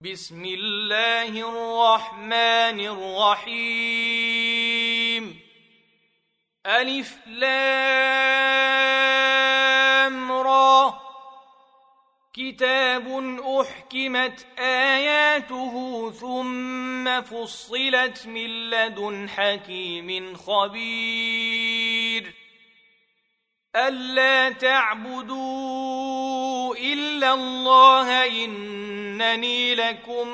بسم الله الرحمن الرحيم. ألف لام را. كتاب أحكمت آياته ثم فصلت من لدن حكيم خبير. ألا تعبدوا إلا الله إنني لكم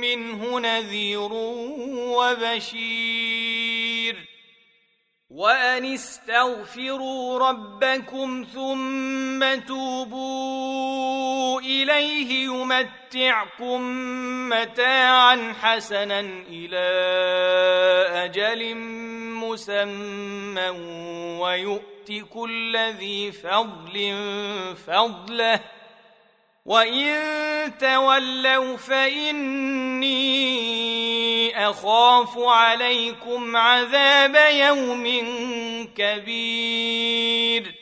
منه نذير وبشير. وأن استغفروا ربكم ثم توبوا إليه يمتعكم متاعا حسنا إلى أجل مسمى ويؤمن يؤت كل ذي فضل فضله. وإن تولوا فإني أخاف عليكم عذاب يوم كبير.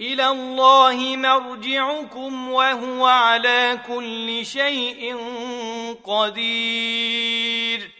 إلى الله مرجعكم وهو على كل شيء قدير.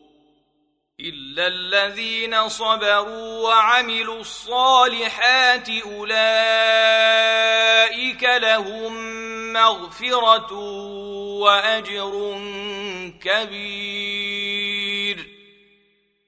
الا الذين صبروا وعملوا الصالحات اولئك لهم مغفره واجر كبير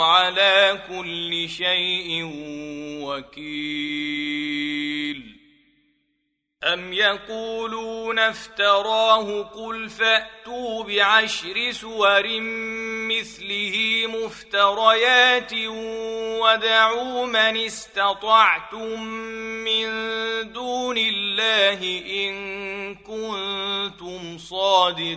على كل شيء وكيل. أم يقولون افتراه قل فأتوا بعشر سور مثله مفتريات ودعوا من استطعتم من دون الله إن كنتم صادقين.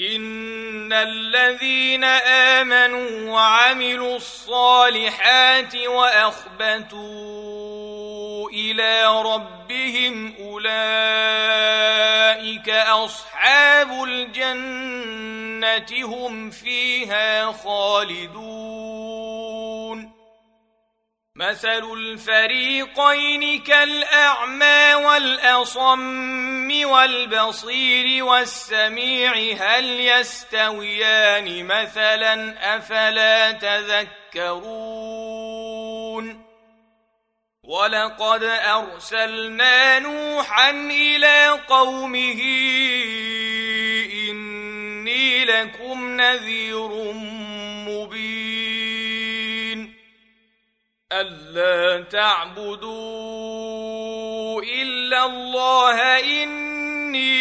إن الذين آمنوا وعملوا الصالحات وأخبتوا إلى ربهم أولئك أصحاب الجنة هم فيها خالدون مثل الفريقين كالأعمى والأصم والبصير والسميع هل يستويان مثلا أفلا تذكرون ولقد أرسلنا نوحا إلى قومه إني لكم نذير مبين ألا تعبدوا إلا الله إني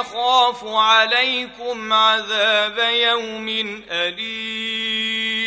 أخاف عليكم عذاب يوم أليم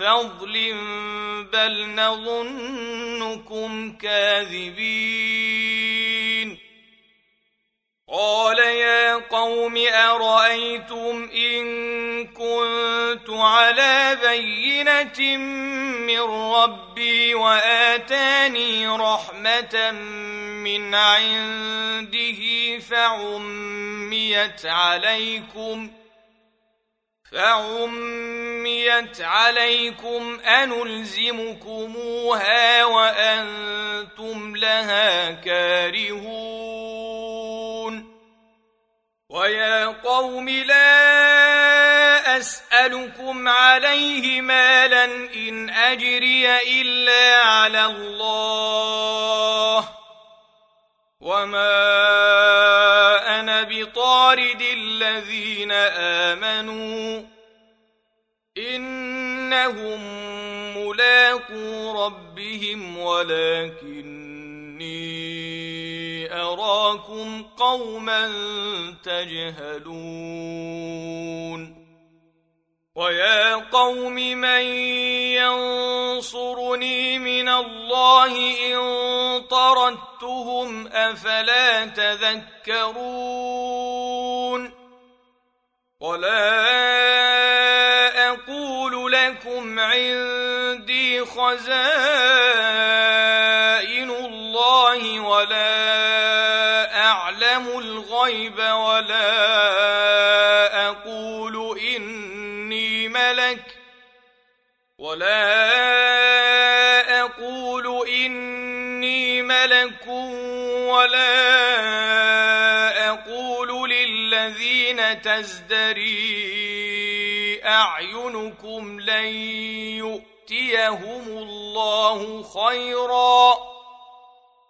فضل بل نظنكم كاذبين. قال يا قوم أرأيتم إن كنت على بينة من ربي وآتاني رحمة من عنده فعميت عليكم فعميت عليكم أنلزمكموها وأنتم لها كارهون ويا قوم لا أسألكم عليه مالا إن أجري إلا على الله وما أنا بطارد الذين آمنوا إنهم ملاقو ربهم ولكني أراكم قوما تجهلون ويا قوم من ينصرني من الله إن طردتهم أفلا تذكرون ولا أقول لكم عندي خزائن تزدري أعينكم لن يؤتيهم الله خيرا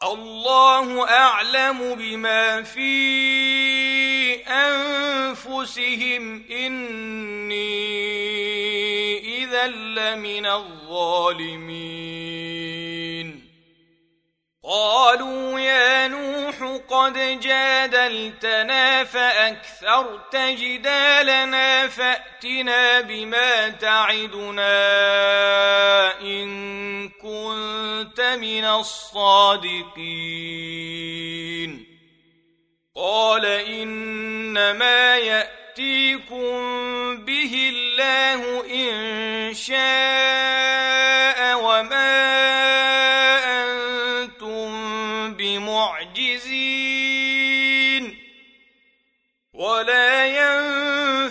الله أعلم بما في أنفسهم إني إذا لمن الظالمين قالوا يا نوح قد جادلتنا فأكثرت جدالنا فأتنا بما تعدنا إن كنت من الصادقين. قال إنما يأتيكم به الله إن شاء وما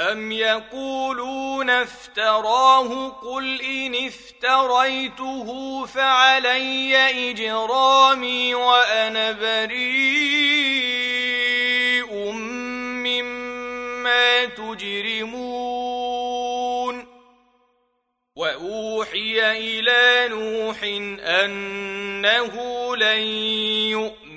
أم يقولون افتراه قل إن افتريته فعلي إجرامي وأنا بريء مما تجرمون وأوحي إلى نوح أنه لن يؤمن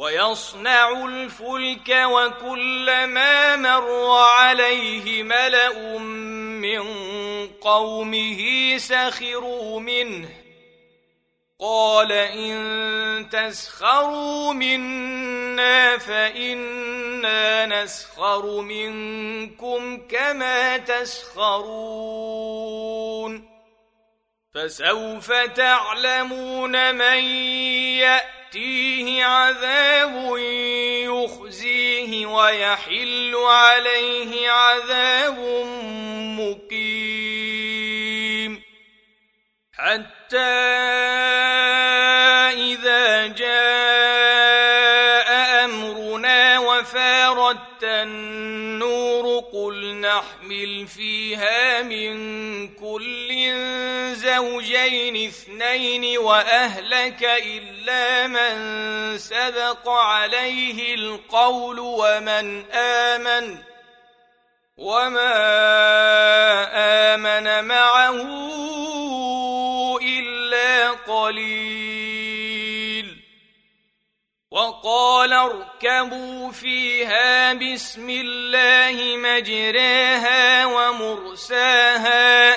ويصنع الفلك وكلما مر عليه ملأ من قومه سخروا منه. قال إن تسخروا منا فإنا إنا نسخر منكم كما تسخرون. فسوف تعلمون من يأتيه عذاب يخزيه ويحل عليه عذاب مقيم. حتى إذا جاء أمرنا وفاردت النور قل نحمل فيها من كل زوجين اثنين وأهلك من سبق عليه القول ومن آمن وما آمن معه إلا قليل. وقال اركبوا فيها بسم الله مجراها ومرساها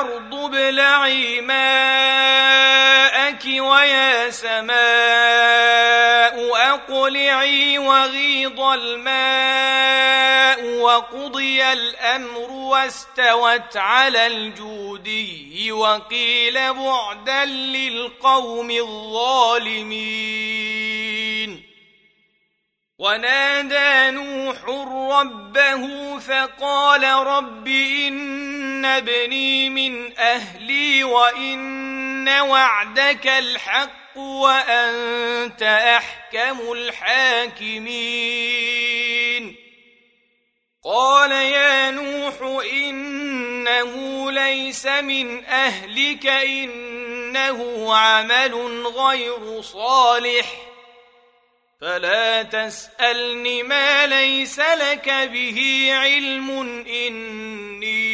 أرض ابلعي ماءك ويا سماء أقلعي وغيض الماء وقضي الأمر واستوت على الجودي وقيل بعدا للقوم الظالمين. ونادى نوح ربه فقال رب إن ابني من أهلي وإن وعدك الحق وأنت أحكم الحاكمين قال يا نوح إنه ليس من أهلك إنه عمل غير صالح فلا تسألني ما ليس لك به علم إني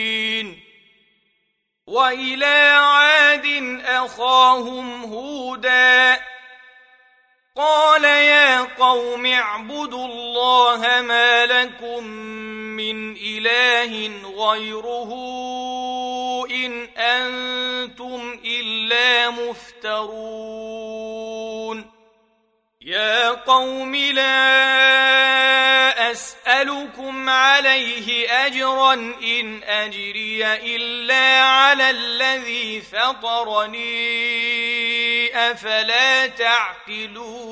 وإلى عاد أخاهم هودا. قال يا قوم اعبدوا الله ما لكم من إله غيره إن أنتم إلا مفترون. يا قوم لا أسألكم عليه أجرا إن أجري إلا على الذي فطرني أفلا تعقلون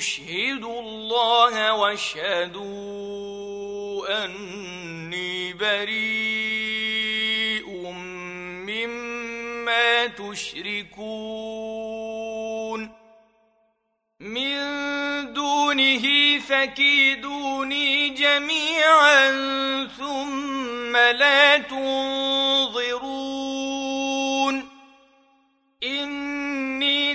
أشهد الله وأشهدوا أني بريء مما تشركون. من دونه فكيدوني جميعا ثم لا تنظرون. إني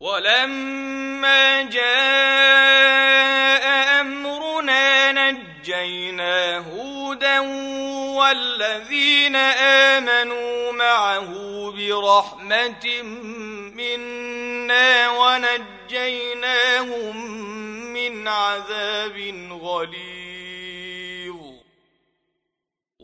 ولما جاء أمرنا نجينا هودا والذين آمنوا معه برحمة منا ونجيناهم من عذاب غليظ.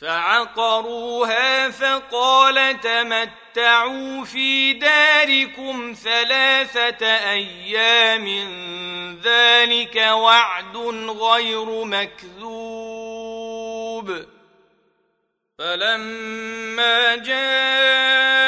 فعقروها فقال تمتعوا في داركم ثلاثة أيام ذلك وعد غير مكذوب فلما جاء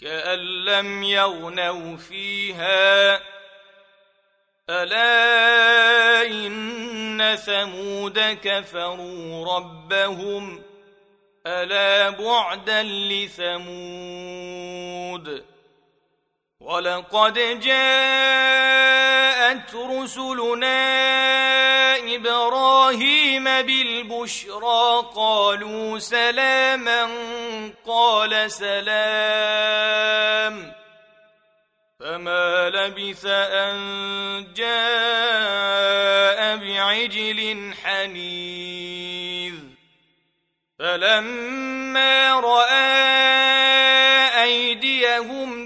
كأن لم يغنوا فيها. ألا إن ثمود كفروا ربهم؟ ألا بعدا لثمود؟ ولقد جاءت رسلنا إبراهيم بالبشرى قالوا سلاما قال سلام. فما لبث أن جاء بعجل حنيذ. فلما رأى أيديهم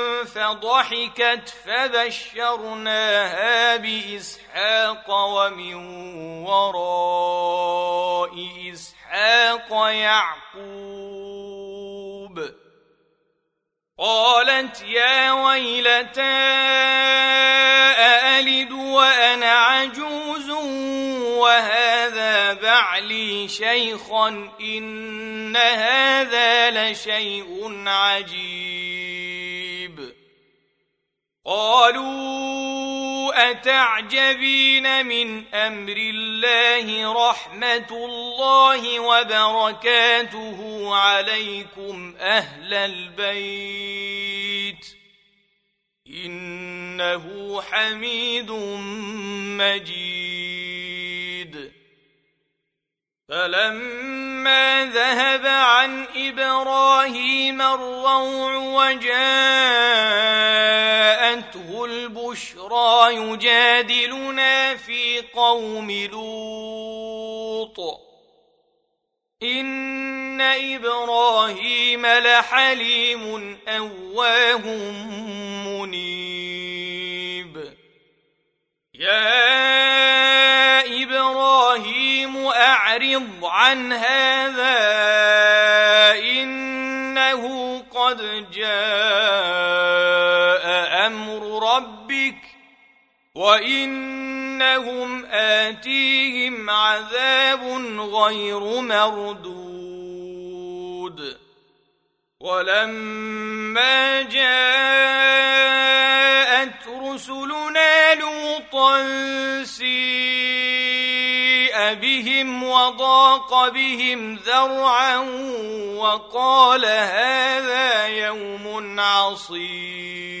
فضحكت فبشرناها بإسحاق ومن وراء إسحاق يعقوب. قالت يا ويلتى أألد وأنا عجوز وهذا بعلي شيخا إن هذا لشيء عجيب. قالوا أتعجبين من أمر الله رحمة الله وبركاته عليكم أهل البيت إنه حميد مجيد فلما ذهب عن إبراهيم الروع وجاءته البشرى يجادلنا في قوم لوط. إن إبراهيم لحليم أواه منيب. يا إبراهيم أعرض عن هذا إنه قد جاء وإنهم آتيهم عذاب غير مردود ولما جاءت رسلنا لوطا سيء بهم وضاق بهم ذرعا وقال هذا يوم عصيب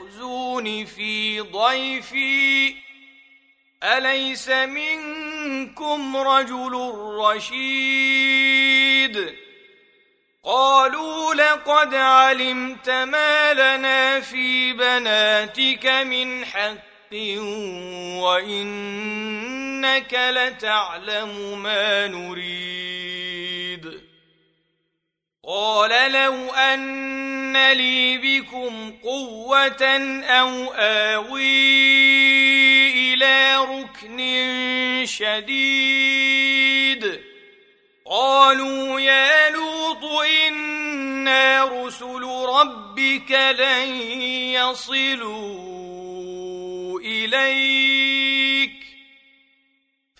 تخزون في ضيفي. أليس منكم رجل رشيد؟ قالوا لقد علمت ما لنا في بناتك من حق وإنك لتعلم ما نريد. قال لو أن لي بكم قوة أو آوي إلى ركن شديد. قالوا يا لوط إنا رسل ربك لن يصلوا إليك.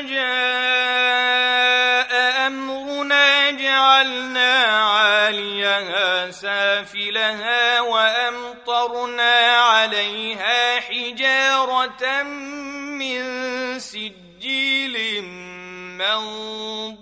جاء أمرنا جعلنا عاليها سافلها وأمطرنا عليها حجارة من سجيل منضود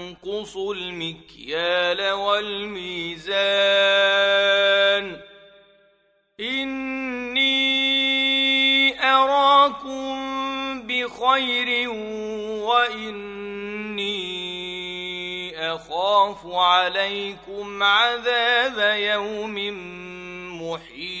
تنقصوا المكيال والميزان. إني أراكم بخير وإني أخاف عليكم عذاب يوم محيط.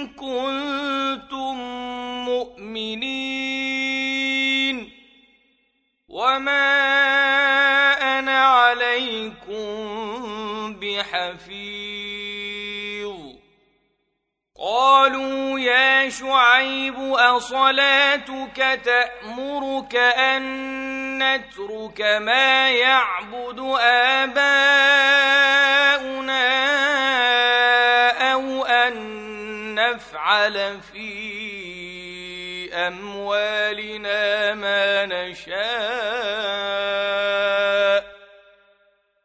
كنتم مؤمنين وما أنا عليكم بحفيظ. قالوا يا شعيب أصلاتك تأمرك أن نترك ما يعبد آباؤنا؟ نفعل في أموالنا ما نشاء.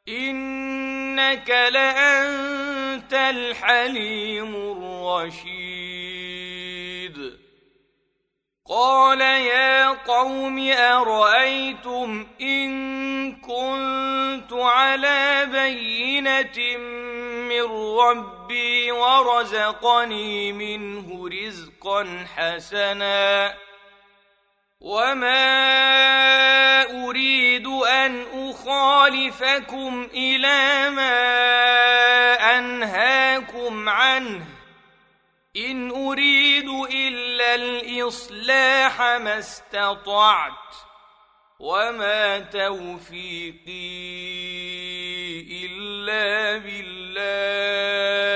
إنك لأنت الحليم الرشيد. قال يا قوم أرأيتم إن كنت على بينة من ربي ورزقني منه رزقا حسنا. وما اريد ان اخالفكم إلى ما انهاكم عنه. ان اريد الا الاصلاح ما استطعت. وما توفيقي الا بالله.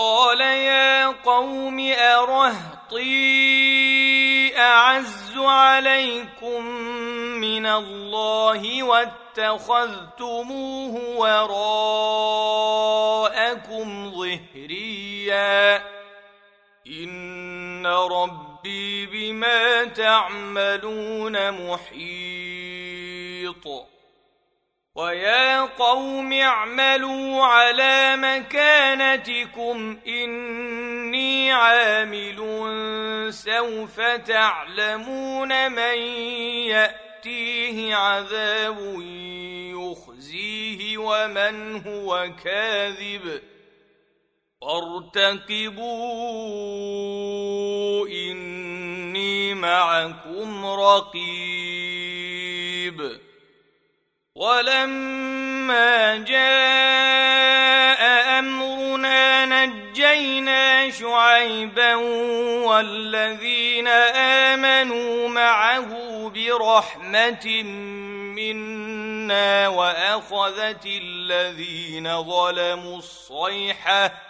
قال يا قوم ارهطي اعز عليكم من الله واتخذتموه وراءكم ظهريا ان ربي بما تعملون محيط ويا قوم اعملوا على مكانتكم اني عامل سوف تعلمون من ياتيه عذاب يخزيه ومن هو كاذب وارتقبوا اني معكم رقيب ولما جاء أمرنا نجينا شعيبا والذين آمنوا معه برحمة منا وأخذت الذين ظلموا الصيحة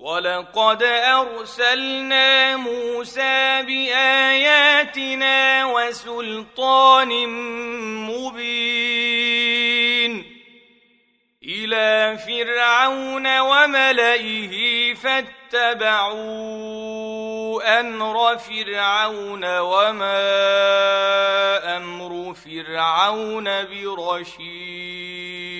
ولقد ارسلنا موسى باياتنا وسلطان مبين إلى فرعون وملئه فاتبعوا أمر فرعون وما أمر فرعون برشيد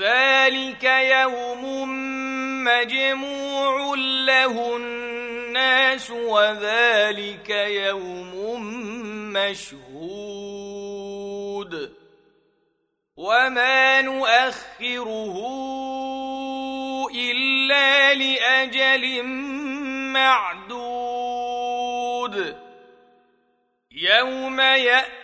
ذلك يوم مجموع له الناس وذلك يوم مشهود. وما نؤخره الا لاجل معدود. يوم ياتي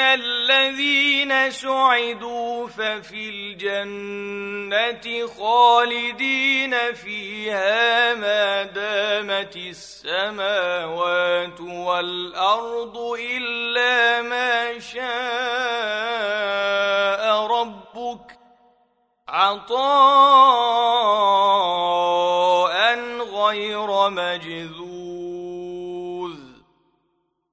الذين سعدوا ففي الجنه خالدين فيها ما دامت السماوات والارض الا ما شاء ربك عطاء غير مجذوذ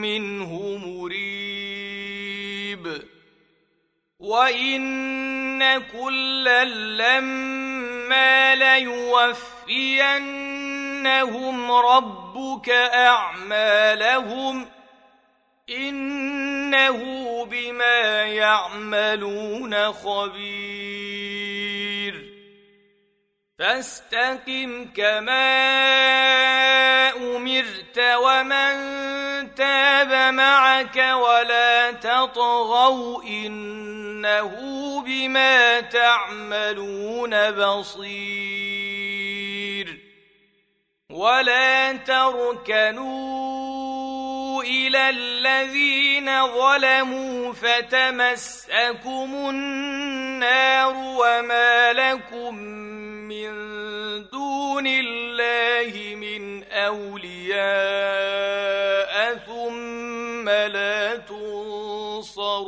منه مريب. وان كلا لما ليوفينهم ربك اعمالهم انه بما يعملون خبير. فاستقم كما امرت ومن تاب معك ولا تطغوا إنه بما تعملون بصير. ولا تركنوا إلى الذين ظلموا فتمسكم النار وما لكم من دون الله من أولياء ثم لا تنصرون.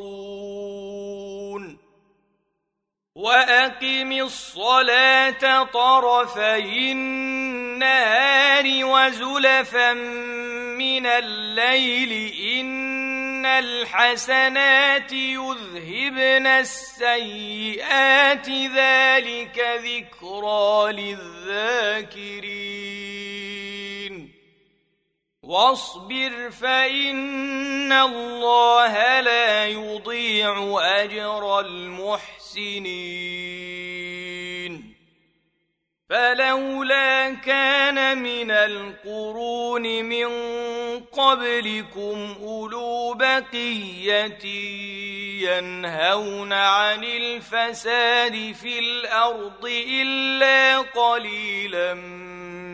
وأقم الصلاة طرفي النهار وزلفا من الليل. إن الحسنات يذهبن السيئات. ذلك ذكرى للذاكرين. واصبر فإن الله لا يضيع أجر المحسنين. فلولا كان من القرون من قبلكم أولو بقية ينهون عن الفساد في الأرض إلا قليلا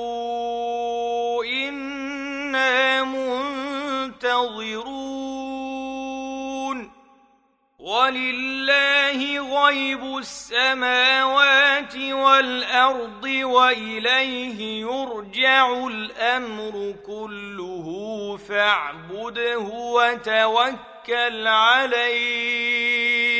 وانتظروا إنا منتظرون ولله غيب السماوات والأرض وإليه يرجع الأمر كله فاعبده وتوكل عليه